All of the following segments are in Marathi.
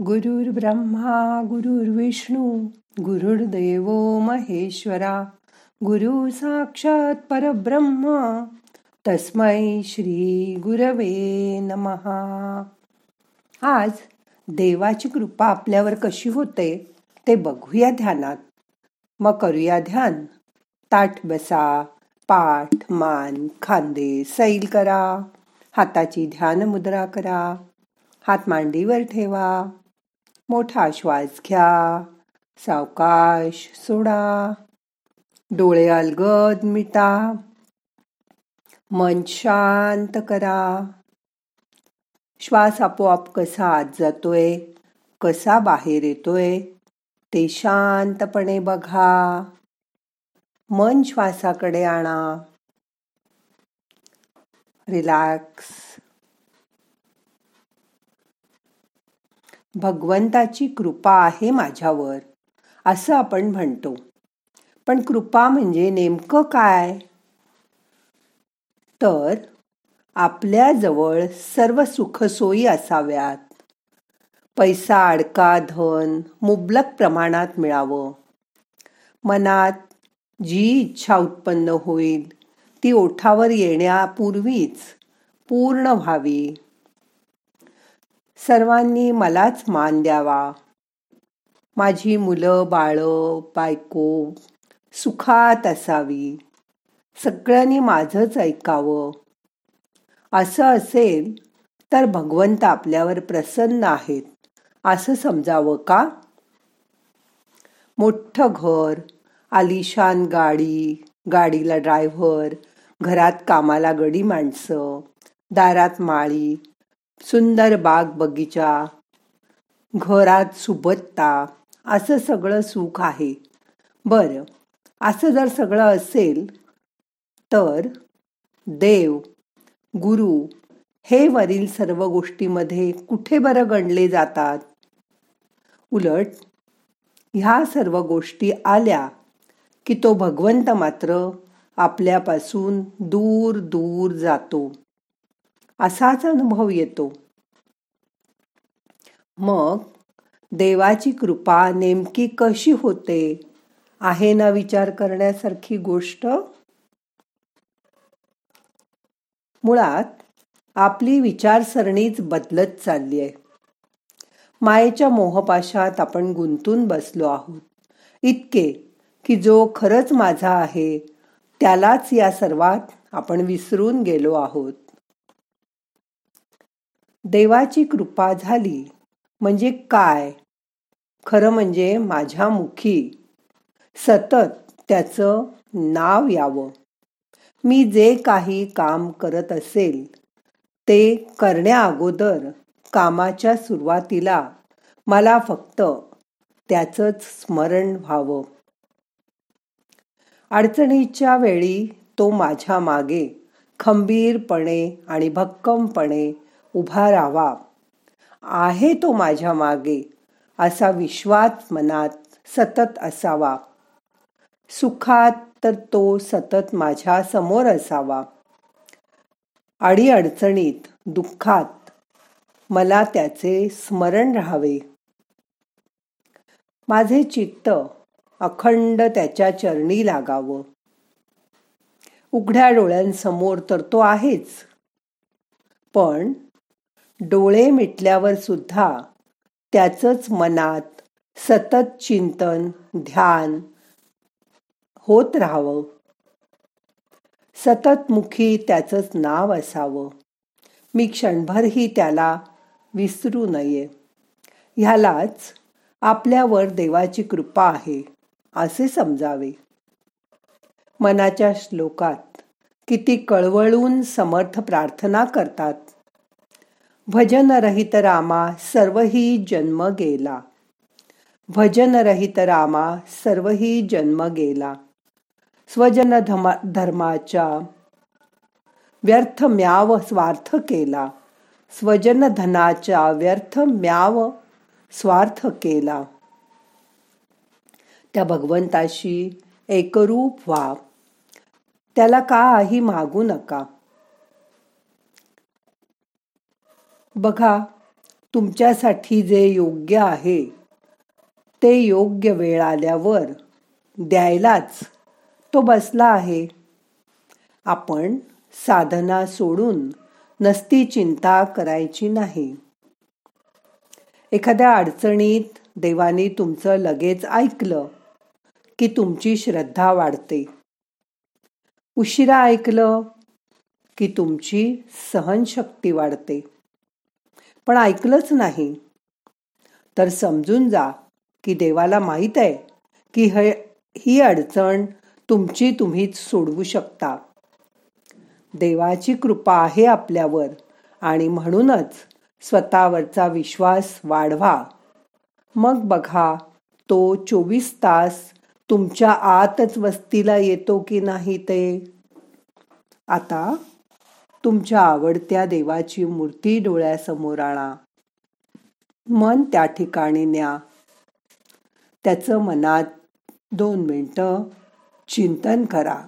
ब्रह्मा गुरुर्विष्णू गुरुर्देव महेश्वरा गुरु साक्षात परब्रह्म तस्मै श्री गुरवे नमहा आज देवाची कृपा आपल्यावर कशी होते ते बघूया ध्यानात. मग करूया ध्यान. ताठ बसा पाठ मान खांदे सैल करा. हाताची ध्यान मुद्रा करा. हात मांडीवर ठेवा. मोठा श्वास घ्या सावकाश सोडा डोळे अलगद मिटा मन शांत करा. श्वास आपोआप कसा आत जातोय कसा बाहेर येतोय ते शांतपणे बघा. मन श्वासाकडे आणा. रिलॅक्स. भगवंताची कृपा आहे माझ्यावर असं आपण म्हणतो. पण कृपा म्हणजे नेमकं काय? तर आपल्याजवळ सर्व सुखसोयी असाव्यात. पैसा अडका धन मुबलक प्रमाणात मिळावं. मनात जी इच्छा उत्पन्न होईल ती ओठावर येण्यापूर्वीच पूर्ण व्हावी. सर्वांनी मलाच मान द्यावा. माझी मुलं बाळं बायको सुखात असावी. सगळ्यांनी माझंच ऐकावं. असं असेल तर भगवंत आपल्यावर प्रसन्न आहेत असं समजावं का? मोठं घर आलिशान गाडी गाडीला ड्रायव्हर घरात कामाला गडी माणसं दारात माळी सुंदर बाग बगीचा घरात सुबत्ता असं सगळं सुख आहे. बरं असं जर सगळं असेल तर देव गुरु हे वरील सर्व गोष्टीमध्ये कुठे बरं गणले जातात? उलट ह्या सर्व गोष्टी आल्या की तो भगवंत मात्र आपल्यापासून दूर दूर जातो. असाच अनुभव येतो. मग देवाची कृपा नेमकी कशी होते? आहे ना विचार करण्यासारखी गोष्ट? मुळात आपली विचारसरणीच बदलत चालली आहे. मायेच्या मोहपाशात आपण गुंतून बसलो आहोत. इतके की जो खरच माझा आहे त्यालाच या सर्वात आपण विसरून गेलो आहोत. देवाची कृपा झाली. म्हणजे काय? खरं म्हणजे माझ्या मुखी. सतत त्याचं नाव यावं. मी जे काही काम करत असेल ते करण्या अगोदर कामाच्या सुरुवातीला मला फक्त त्याचंच स्मरण व्हावं. अडचणीच्या वेळी तो माझ्या मागे खंबीरपणे आणि भक्कमपणे उभा राहावा. आहे तो माझ्या मागे असा विश्वास मनात सतत असावा. सुखात तर तो सतत माझ्यासमोर असावा. अडीअडचणीत दुःखात मला त्याचे स्मरण राहावे. माझे चित्त अखंड त्याच्या चरणी लागावं. उघड्या डोळ्यांसमोर तर तो आहेच. पण डोळे मिटल्यावर सुद्धा त्याचंच मनात सतत चिंतन ध्यान होत राहावं. सतत मुखी त्याचंच नाव असावं. मी क्षणभरही त्याला विसरू नये. ह्यालाच आपल्यावर देवाची कृपा आहे असे समजावे. मनाच्या श्लोकात किती कळवळून समर्थ प्रार्थना करतात. भजन रहित रामा सर्वही जन्म गेला. भजन रहित रामा सर्वही जन्म गेला. स्वजन धर्माच्या व्यर्थ म्याव स्वार्थ केला. स्वजन धनाच्या व्यर्थ म्याव स्वार्थ केला. त्या भगवंताशी एकरूप व्हा. त्याला काही मागू नका. बघा तुमच्यासाठी जे योग्य आहे ते योग्य वेळ आल्यावर द्यायलाच तो बसला आहे. आपण साधना सोडून नसती चिंता करायची नाही. एखाद्या अडचणीत देवाने तुमचं लगेच ऐकलं की तुमची श्रद्धा वाढते. उशिरा ऐकलं की तुमची सहनशक्ती वाढते. पण ऐकलंच नाही. तर समजून जा की देवाला माहीत आहे की हे ही अडचण तुमची तुम्हीच सोडवू शकता. देवाची कृपा आहे आपल्यावर आणि म्हणूनच स्वतःवरचा विश्वास वाढवा. मग बघा तो चोवीस तास तुमच्या आतच वस्तीला येतो की नाही ते? आता तुमच्या आवडत्या देवाची मूर्ती डोळ्यासमोर आणा. मन त्या ठिकाणी न्या. त्याचं मनात दोन मिनटं चिंतन करा.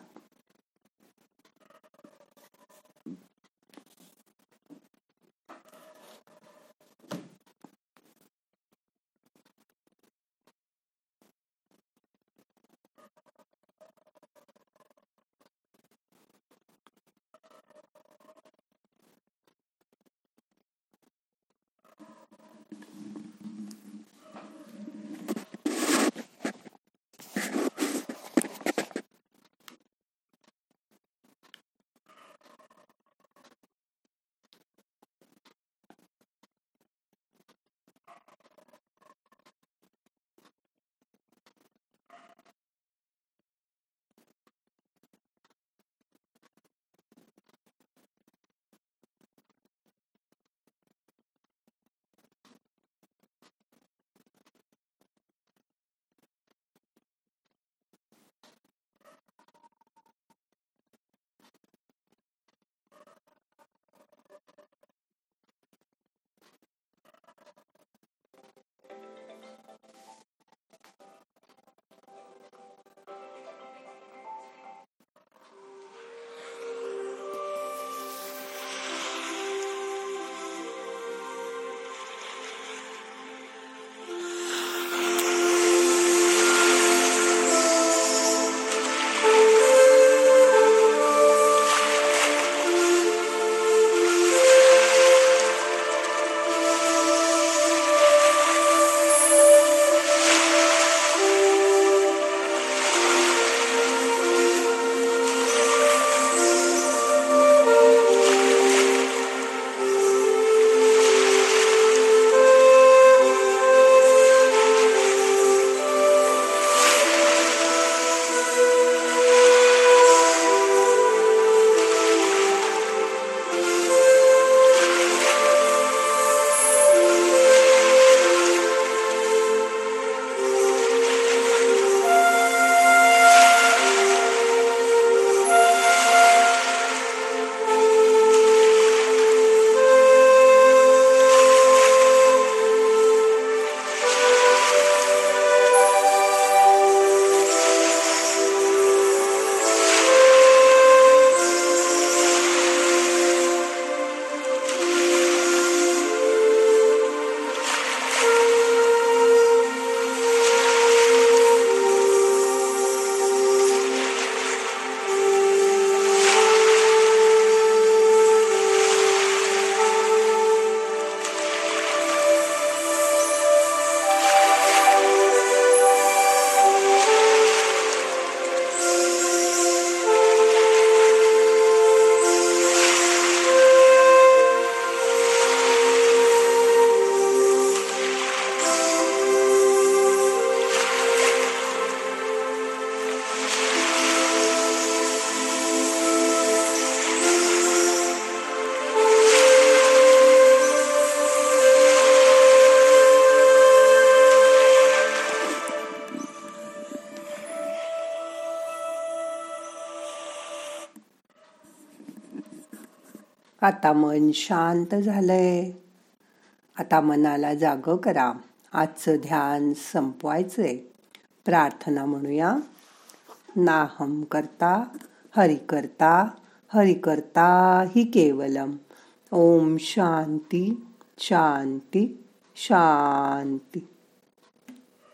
आता मन शांत झालंय. आता मनाला जाग करा. आजचं ध्यान संपवायचंय. प्रार्थना म्हणूया. नाहम करता हरि करता हरि करता हि केवलम. ओम शांती शांती शांती.